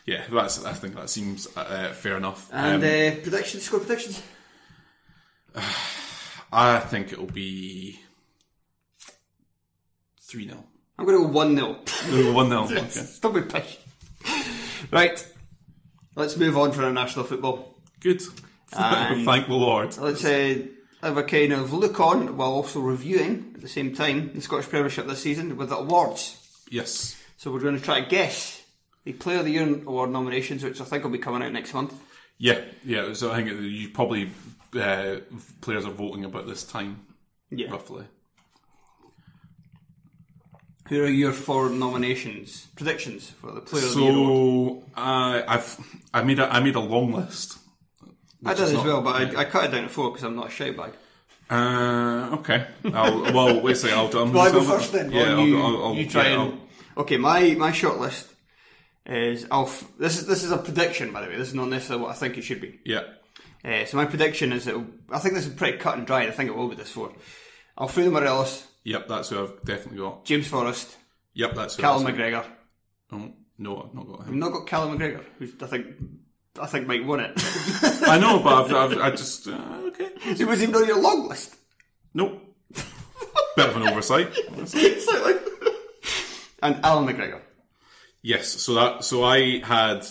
Yeah, that's. I think that seems uh, fair enough. And Um, uh, predictions, score predictions? I think it'll be three 0 I'm going to go 1 0. One 0 Okay. Stop it, pish. Right. Let's move on for our national football. Good. And- Thank the Lord. Let's uh, have a kind of look on while also reviewing at the same time the Scottish Premiership this season with the awards. Yes. So we're going to try to guess the Player of the Year award nominations, which I think will be coming out next month. Yeah, yeah. So I think you probably uh, players are voting about this time, Yeah. roughly. Who are your four nominations, predictions for the Player of the Year award? So uh, I've I made a I made a long list. I did as not- well, but I, I cut it down to four because I'm not a shite bag. Uh, okay. I'll, well, wait a second. I'll, I'm Well, I go first then. Yeah, you, I'll, I'll, I'll, you try yeah, and. Okay, my my short list is I'll. F- this is this is a prediction, by the way. This is not necessarily what I think it should be. yeah. Uh, so my prediction is that I think this is pretty cut and dry. I think it will be this four. Alfredo Morelos, Yep, that's who I've definitely got. James Forrest, Yep, that's who Callum McGregor. Oh, no, I've not got him. I've not got Callum McGregor, who I think I think might win it. I know, but I've, I've I just uh, okay. he was even on your long list. Nope. Bit of an oversight. It's like- like- and Alan McGregor. Yes, so that so I had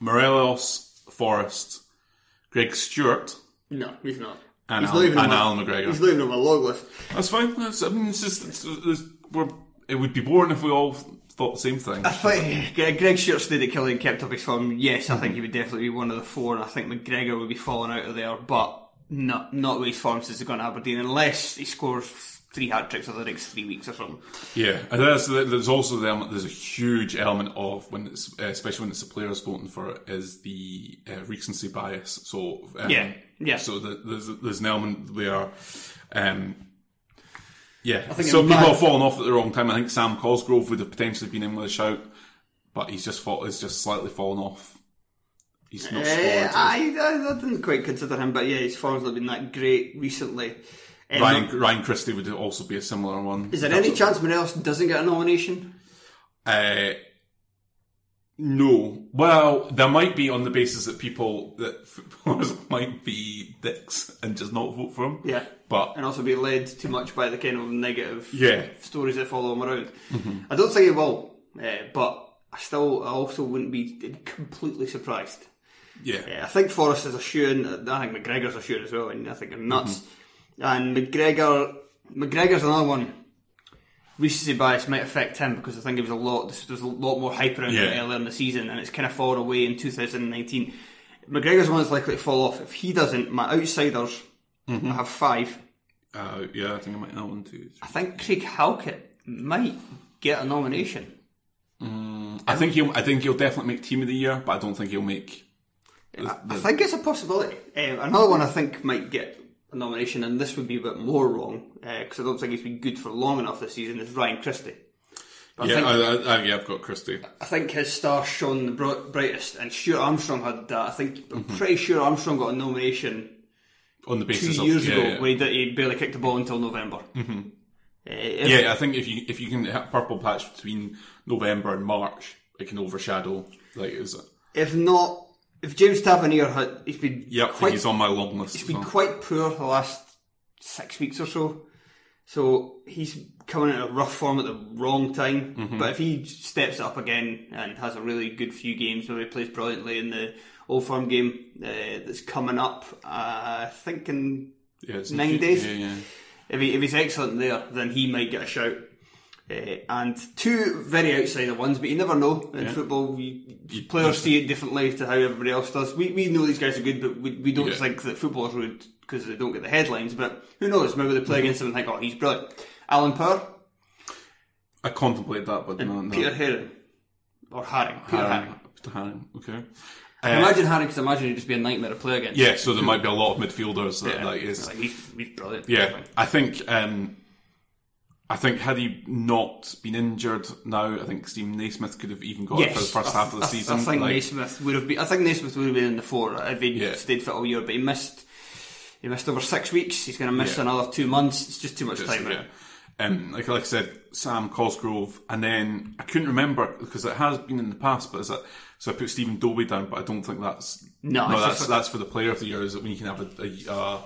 Morelos, Forrest, Greg Stewart, No, he's not. and, He's Al- not even on and my- Alan McGregor. He's not even on my log list. That's fine. That's, I mean, it's just it's, it's, we're, it would be boring if we all thought the same thing. I think Greg Greg Stewart stayed at Killian, kept up his form. Yes, I think he would definitely be one of the four, and I think McGregor would be falling out of there, but not not with his form since he's gone to Aberdeen, unless he scores three hat tricks over the next three weeks or something. Yeah, and there's, there's also the element. There's a huge element of when it's uh, especially when it's the players voting for it is the uh, recency bias. So um, Yeah, yeah. So the, there's there's an element where. Um, yeah, think so it's people mad- have fallen off at the wrong time. I think Sam Cosgrove would have potentially been in with a shout, but he's just fall, he's just slightly fallen off. He's not Eh, scored. I, I, I didn't quite consider him, but yeah, his form's not been that great recently. Um, Ryan Ryan Christie would also be a similar one. Is there any chance Morelos doesn't get a nomination? Uh, no. Well, there might be on the basis that people that footballers might be dicks and just not vote for him. Yeah. But and also be led too much by the kind of negative Yeah. stories that follow him around. I don't think he will, uh, but I still, I also wouldn't be completely surprised. yeah, Yeah, I think Forrest is a shoe, and I think McGregor's a shoe as well, and I think they're nuts. And McGregor, McGregor's another one. Recency bias might affect him because I think there was a lot, there's a lot more hype around him earlier in the season, and it's kind of fallen away in 2019. McGregor's one that's likely to fall off. If he doesn't, my outsiders, I have five. uh, yeah. I think I might have one too. I think Craig Halkett might get a nomination. I think he'll. I think he'll definitely make team of the year, but I don't think he'll make. the- I think it's a possibility. Um, another one I think might get a nomination, and this would be a bit more wrong uh, because I don't think he's been good for long enough this season. Is Ryan Christie? I yeah, think, I, I, yeah, I've got Christie. I think his star shone the brightest, and Stuart Armstrong had that. I think I'm mm-hmm. pretty sure Armstrong got a nomination On the two years of yeah, ago yeah. when he, did, he barely kicked the ball until November. Mm-hmm. Uh, yeah, I think if you if you can hit purple patch between November and March, it can overshadow. Like, is it? If not, if James Tavernier had, he's been quite he's on my long list. He's been well. quite poor the last six weeks or so. So he's coming in a rough form at the wrong time. Mm-hmm. But if he steps up again and has a really good few games, where he plays brilliantly in the Old Firm game uh, that's coming up, uh, I think in Yeah, nine few- days. Yeah, yeah. if, he, if he's excellent there, then he might get a shout. Uh, and two very outsider ones, but you never know in football. You, players see it differently to how everybody else does. We, we know these guys are good, but we, we don't Yeah. think that footballers would because they don't get the headlines. But who knows? Maybe they play against him and think, oh, he's brilliant. Alan Power, I contemplate that, but no, no. Peter Herring, or Herring. Peter Herring. Haring. Peter Haring, okay. Imagine Herring, because imagine he'd just be a nightmare to play against. Yeah, so there might be a lot of midfielders that Yeah. like is. Like, he's, he's brilliant. Yeah, I think. Um, I think had he not been injured now, I think Stephen Naismith could have even got it for the first I- half of the I- season. I think like, Naismith would have been. I think Naismith would have been in the four if he Yeah. stayed fit all year. But he missed. He missed over six weeks. He's going to miss Yeah. another two months. It's just too much just- time. yeah. Right? Um, like like I said, Sam Cosgrove, and then I couldn't remember because it has been in the past. But is that so? I put Stephen Dobbie down, but I don't think that's No, no. That's that's for the player of the year. Is that when you can have a, a uh,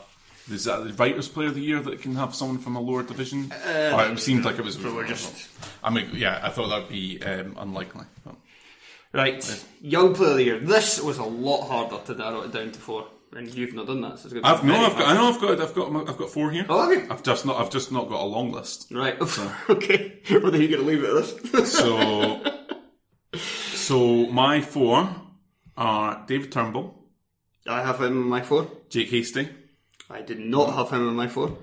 is that the writers player of the year that can have someone from a lower division? Uh, it seemed like it was. So we're just I mean, yeah, I thought that'd be um, unlikely. But. right. Young player of the year. This was a lot harder to narrow it down to four, and you've not done that. So it's going to I've no, I've got, I know, I've got, I've got, I've got four here. Oh, have you? I've just not, I've just not got a long list. Right. okay. Well, then you're going to leave it at this. So, so my four are David Turnbull, I have him in my four. Jake Hastie, I did not have him in my four.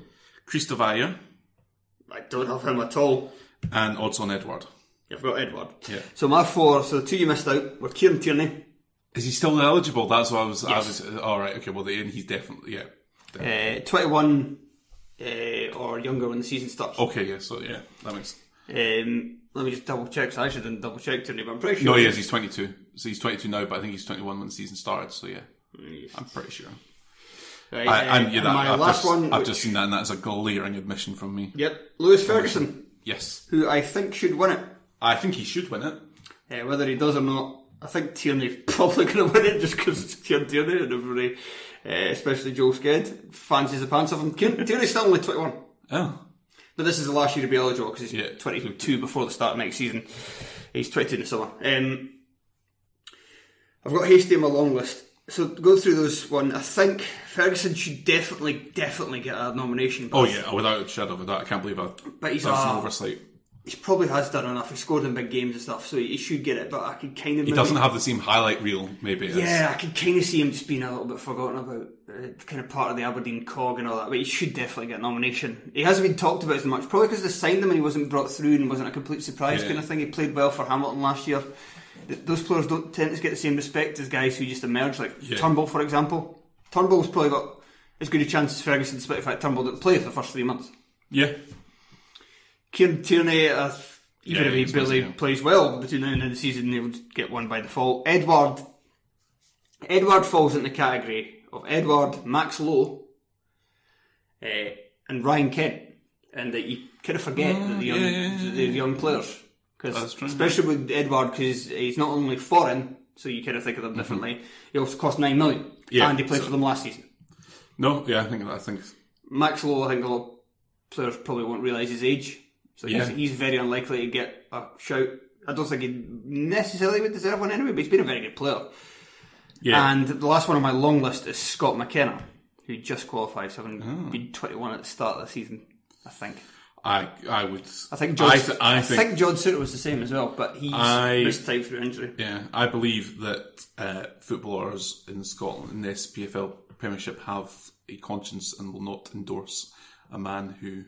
Kristoffer Ajer, I don't have him at all. and Odsonne Edouard. I've got Edouard. Yeah. So my four, so the two you missed out were Kieran Tierney, Is he still eligible? That's what I was. Yes. I was. All right. Okay. Well, then he's definitely. Yeah. uh, 21 uh, or younger when the season starts. Okay. Yeah. So yeah, that makes. Um, let me just double check. So I should didn't double check Tierney, but I'm pretty sure. No, he is. He's 22. So he's 22 now, but I think he's 21 when the season started. So yeah, I'm pretty sure. Right, I, and yeah, that, my I've, last just, one. I've which- just seen that, and that's a glaring admission from me. Yep, Lewis Ferguson, Yes, who I think should win it. I think he should win it. Uh, whether he does or not, I think Tierney's probably going to win it just because it's Kieran Tierney and everybody, uh, especially Joe Sked, fancies the pants off him. Tierney's still only 21. Oh, But this is the last year to be eligible because he's Yeah. 22 before the start of next season. He's 22 in the summer. Um, I've got Hastie on my long list. So go through those one. I think Ferguson should definitely, definitely get a nomination. oh yeah, without a shadow of a doubt. I can't believe I. But he's that's an oversight. He probably has done enough. He scored in big games and stuff, so he should get it. But I could kind of He doesn't have the same highlight reel, maybe. as- Yeah, I can kind of see him just being a little bit forgotten about, uh, kind of part of the Aberdeen cog and all that. But he should definitely get a nomination. He hasn't been talked about as much, probably because they signed him and he wasn't brought through and wasn't a complete surprise Yeah. kind of thing. He played well for Hamilton last year. Th- Those players don't tend to get the same respect as guys who just emerge, like Yeah. Turnbull, for example. Turnbull's probably got as good a chance as Ferguson, despite the fact Turnbull didn't play for the first three months. Yeah. Kieran Tierney, uh, even Yeah, if he barely yeah. plays well between now and the end of the season, he would get one by default. Edouard, Edouard falls in the category of Edouard, Max Lowe, uh, and Ryan Kent, and that you kind of forget that the young, Mm, yeah, the young players, because especially with Edouard, because he's not only foreign, so you kind of think of them differently. He also cost nine million, Mm-hmm. Yeah, and he played so- for them last season. No, yeah, I think I think Max Lowe, I think a lot of players probably won't realise his age. So Yeah. he's, he's very unlikely to get a shout. I don't think he necessarily would deserve one anyway, but he's been a very good player. yeah. And the last one on my long list is Scott McKenna, who just qualified, so having Oh. been 21 at the start of the season, I think. I I would. I think John, I, th- I I think, think John Souttar was the same as well, but he's I- missed time through injury. Yeah, I believe that uh, footballers in Scotland in the SPFL Premiership have a conscience and will not endorse a man who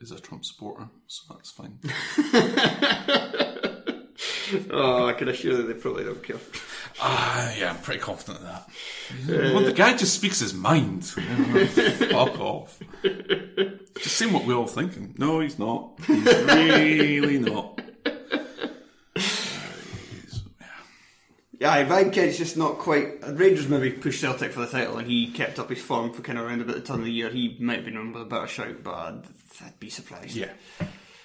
is a Trump supporter. So that's fine. Oh, I can assure you they probably don't care. Ah, yeah, I'm pretty confident of that. well, the guy just speaks his mind. Fuck off. Just seeing what we're all thinking. No, he's not. He's really not. Yeah, Ryan Kent's just not quite. Rangers maybe pushed Celtic for the title, and he kept up his form for kind of around about the turn of the year. He might have been on with a better shout, but I'd, I'd be surprised. Yeah.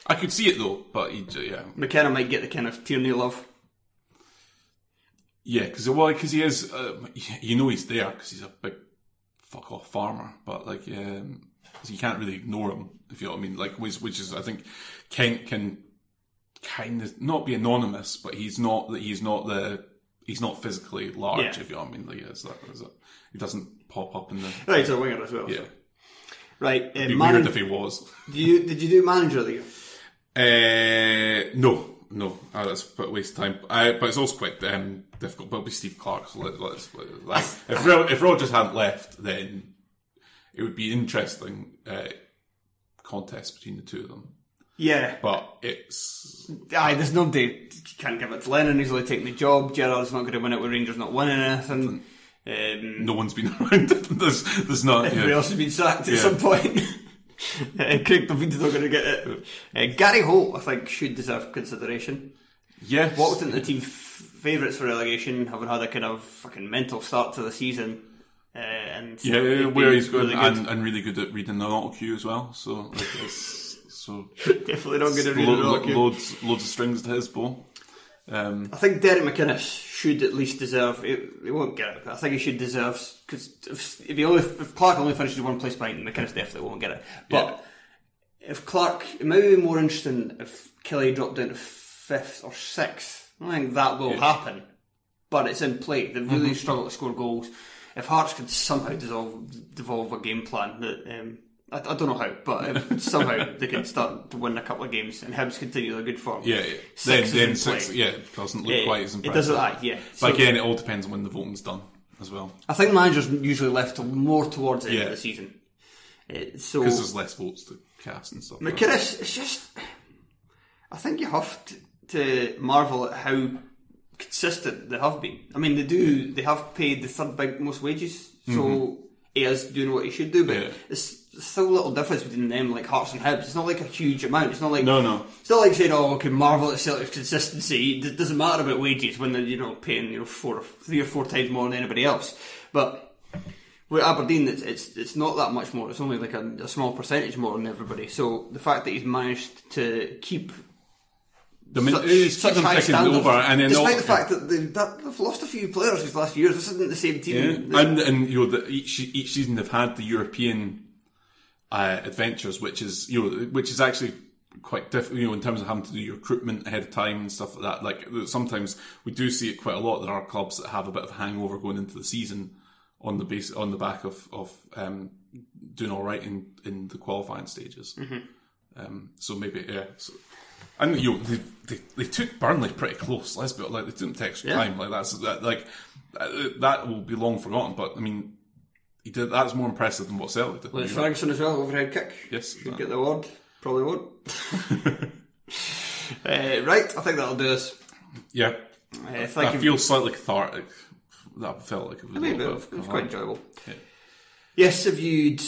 I could see it though, but he, yeah, McKenna might get the kind of Tierney love. Yeah, because well, because he is, uh, you know, he's there because he's a big fuck off farmer, but like, um, you can't really ignore him if you know what I mean. Like, which, which is, I think, Kent can kind of not be anonymous, but he's not that he's not the he's not physically large. Yeah. If you know what I mean, like, is that, is that he doesn't pop up in the Right, he's a winger as well. yeah. so. Right, uh, It'd be man- weird if he was. did you did you do manager of the year? Uh, no, no, uh, that's a waste of time. Uh, but it's also quite um, difficult. But it'll be Steve Clarke. So let, let's, let if Ro- if Rodgers hadn't left, then it would be interesting uh, contest between the two of them. Yeah, But it's aye, there's nobody. You can't give it to Lennon. He's only taking the job. Gerrard's not going to win it with Rangers not winning anything. Um, no one's been around. there's there's not. Everybody Yeah. else has been sacked at Yeah. some point. uh, Craig David's not going to get it. Uh, Gary Holt, I think, should deserve consideration. Yes. Walked into the team f- favourites for relegation, having had a kind of fucking mental start to the season. Uh, and Yeah, yeah, where he's good, really and, and really good at reading the auto cue as well. So like, so Definitely not good at reading lo- auto cue. loads loads of strings to his bow. Um, I think Derek McInnes should at least deserve. He, he won't get it, but I think he should deserve because if, if he only if Clarke only finishes one place behind, McInnes definitely won't get it. But if Clarke, it might be more interesting if Killie dropped down to fifth or sixth. I think that will happen, but it's in play. They've really struggled to score goals. If Hearts could somehow dissolve, devolve a game plan that. Um, I, I don't know how, but if somehow they can start to win a couple of games and Hibs continue their good form. Yeah, yeah. Six then then six, play. yeah, it doesn't look Yeah, quite as impressive. it doesn't yeah. But So- again, it all depends on when the voting's done as well, I think managers usually left more towards the end Yeah. of the season. Uh, so because there's less votes to cast and stuff. McInnes, it's just I think you have to, to marvel at how consistent they have been. I mean, they do. They have paid the third big most wages, so he is doing what he should do. But. Yeah. it's still a little difference between them, like Hearts and Hibs. It's not like a huge amount. It's not like No, no. It's not like saying, "Oh, okay, marvel at Celtic's consistency." It doesn't matter about wages when they're you know paying you know four, three or four times more than anybody else. But with Aberdeen, it's it's, it's not that much more. It's only like a, a small percentage more than everybody. So the fact that he's managed to keep Mean, such, it's such them high standards, over, and then despite all- the fact that they've, lost a few players these last few years, this isn't the same team. that- and and you know the, each each season they've had the European uh, adventures, which is you know which is actually quite difficult, You know, in terms of having to do your recruitment ahead of time and stuff like that. Like sometimes we do see it quite a lot. There are clubs that have a bit of a hangover going into the season on the base on the back of of um, doing all right in in the qualifying stages. Um, so maybe yeah. So, and you know, they, they they took Burnley pretty close. Let's be like they took them to extra Yeah. time. Like that's that like that will be long forgotten. But I mean, he did that's more impressive than what Celtic did. You? Ferguson as well, overhead kick. Yes, Could get the award. Probably won't. uh, right, I think that'll do us. Yeah, Uh, thank I you. feel slightly cathartic. That felt like it was little it bit was, of quite enjoyable. Yeah. Yes, if you'd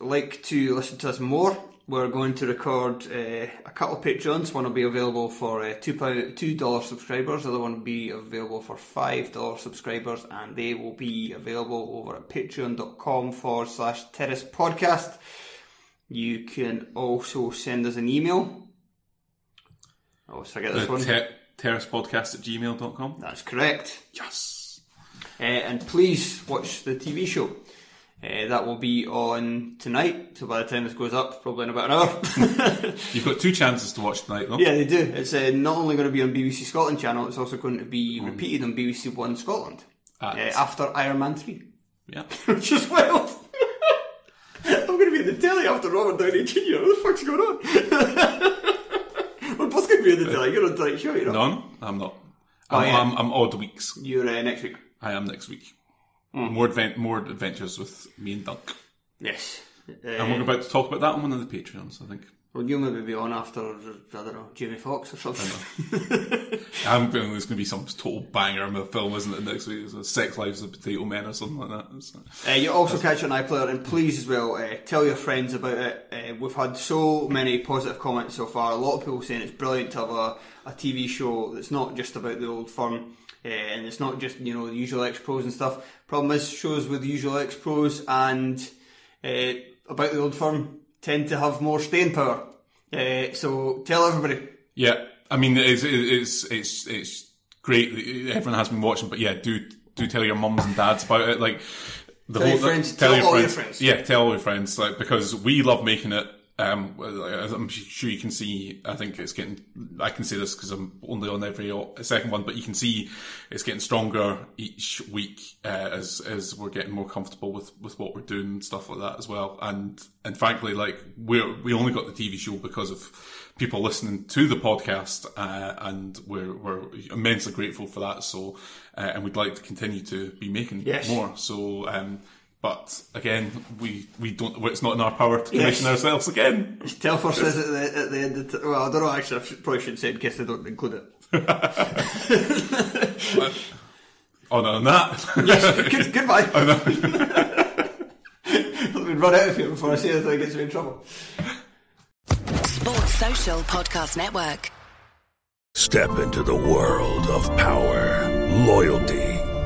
like to listen to us more, we're going to record uh, a couple of Patreons. One will be available for uh, two pound, two dollar subscribers. The other one will be available for five dollar subscribers, and they will be available over at patreon.com forward slash terrace podcast. You can also send us an email. I always forget this The one. te- terracepodcast at gmail.com. That's correct. Yes. Uh, and please watch the TV show. Uh, that will be on tonight, so by the time this goes up, probably in about an hour. You've got two chances to watch tonight, though. yeah, they do. It's uh, not only going to be on BBC Scotland channel, it's also going to be repeated on BBC One Scotland uh, after Iron Man 3, Yeah. which is wild. I'm going to be in the telly after Robert Downey Jr. What the fuck's going on? We're both going to be in the telly. You're on tonight's show, you know. No, I'm not. I'm, Oh, yeah. I'm, I'm odd weeks. You're uh, next week. I am next week. Hmm. More advent, more adventures with me and Dunk. Yes. Uh, And we're about to talk about that on one of the Patreons, I think. well, you'll maybe be on after, I don't know, Jamie Foxx or something. I'm feeling there's going to be some total banger in the film, isn't it, next week? It's a Sex Lives of Potato Men or something like that. Uh, you also catch it on iPlayer, and please as well uh, tell your friends about it. Uh, we've had so many positive comments so far. A lot of people saying it's brilliant to have a, a TV show that's not just about the old firm, uh, and it's not just you know the usual ex pros and stuff. Problem is, shows with the usual ex pros and uh, about the old firm tend to have more staying power. Uh, so tell everybody. Yeah, I mean, it's it's it's it's great. Everyone has been watching, but yeah, do do tell your mums and dads about it. Like the Tell your friends- tell all your friends. Yeah, tell all your friends. Like because we love making it. Um, I'm sure you can see. I think it's getting. I can say this because I'm only on every second one, but you can see it's getting stronger each week uh, as as we're getting more comfortable with with what we're doing and stuff like that as well. And and frankly, like we we only got the TV show because of people listening to the podcast, uh, and we're we're immensely grateful for that. So, uh, and we'd like to continue to be making Yes. more. So, um, but again, we we don't. It's not in our power to commission ourselves again. Telfer says at the, at the end of the, well, I don't know actually, I should- probably shouldn't say in case they don't include it. Oh no, on that. Yes, good, goodbye. Let me run out of here before I say anything that gets me in trouble. Sports Social Podcast Network. Step into the world of power, loyalty,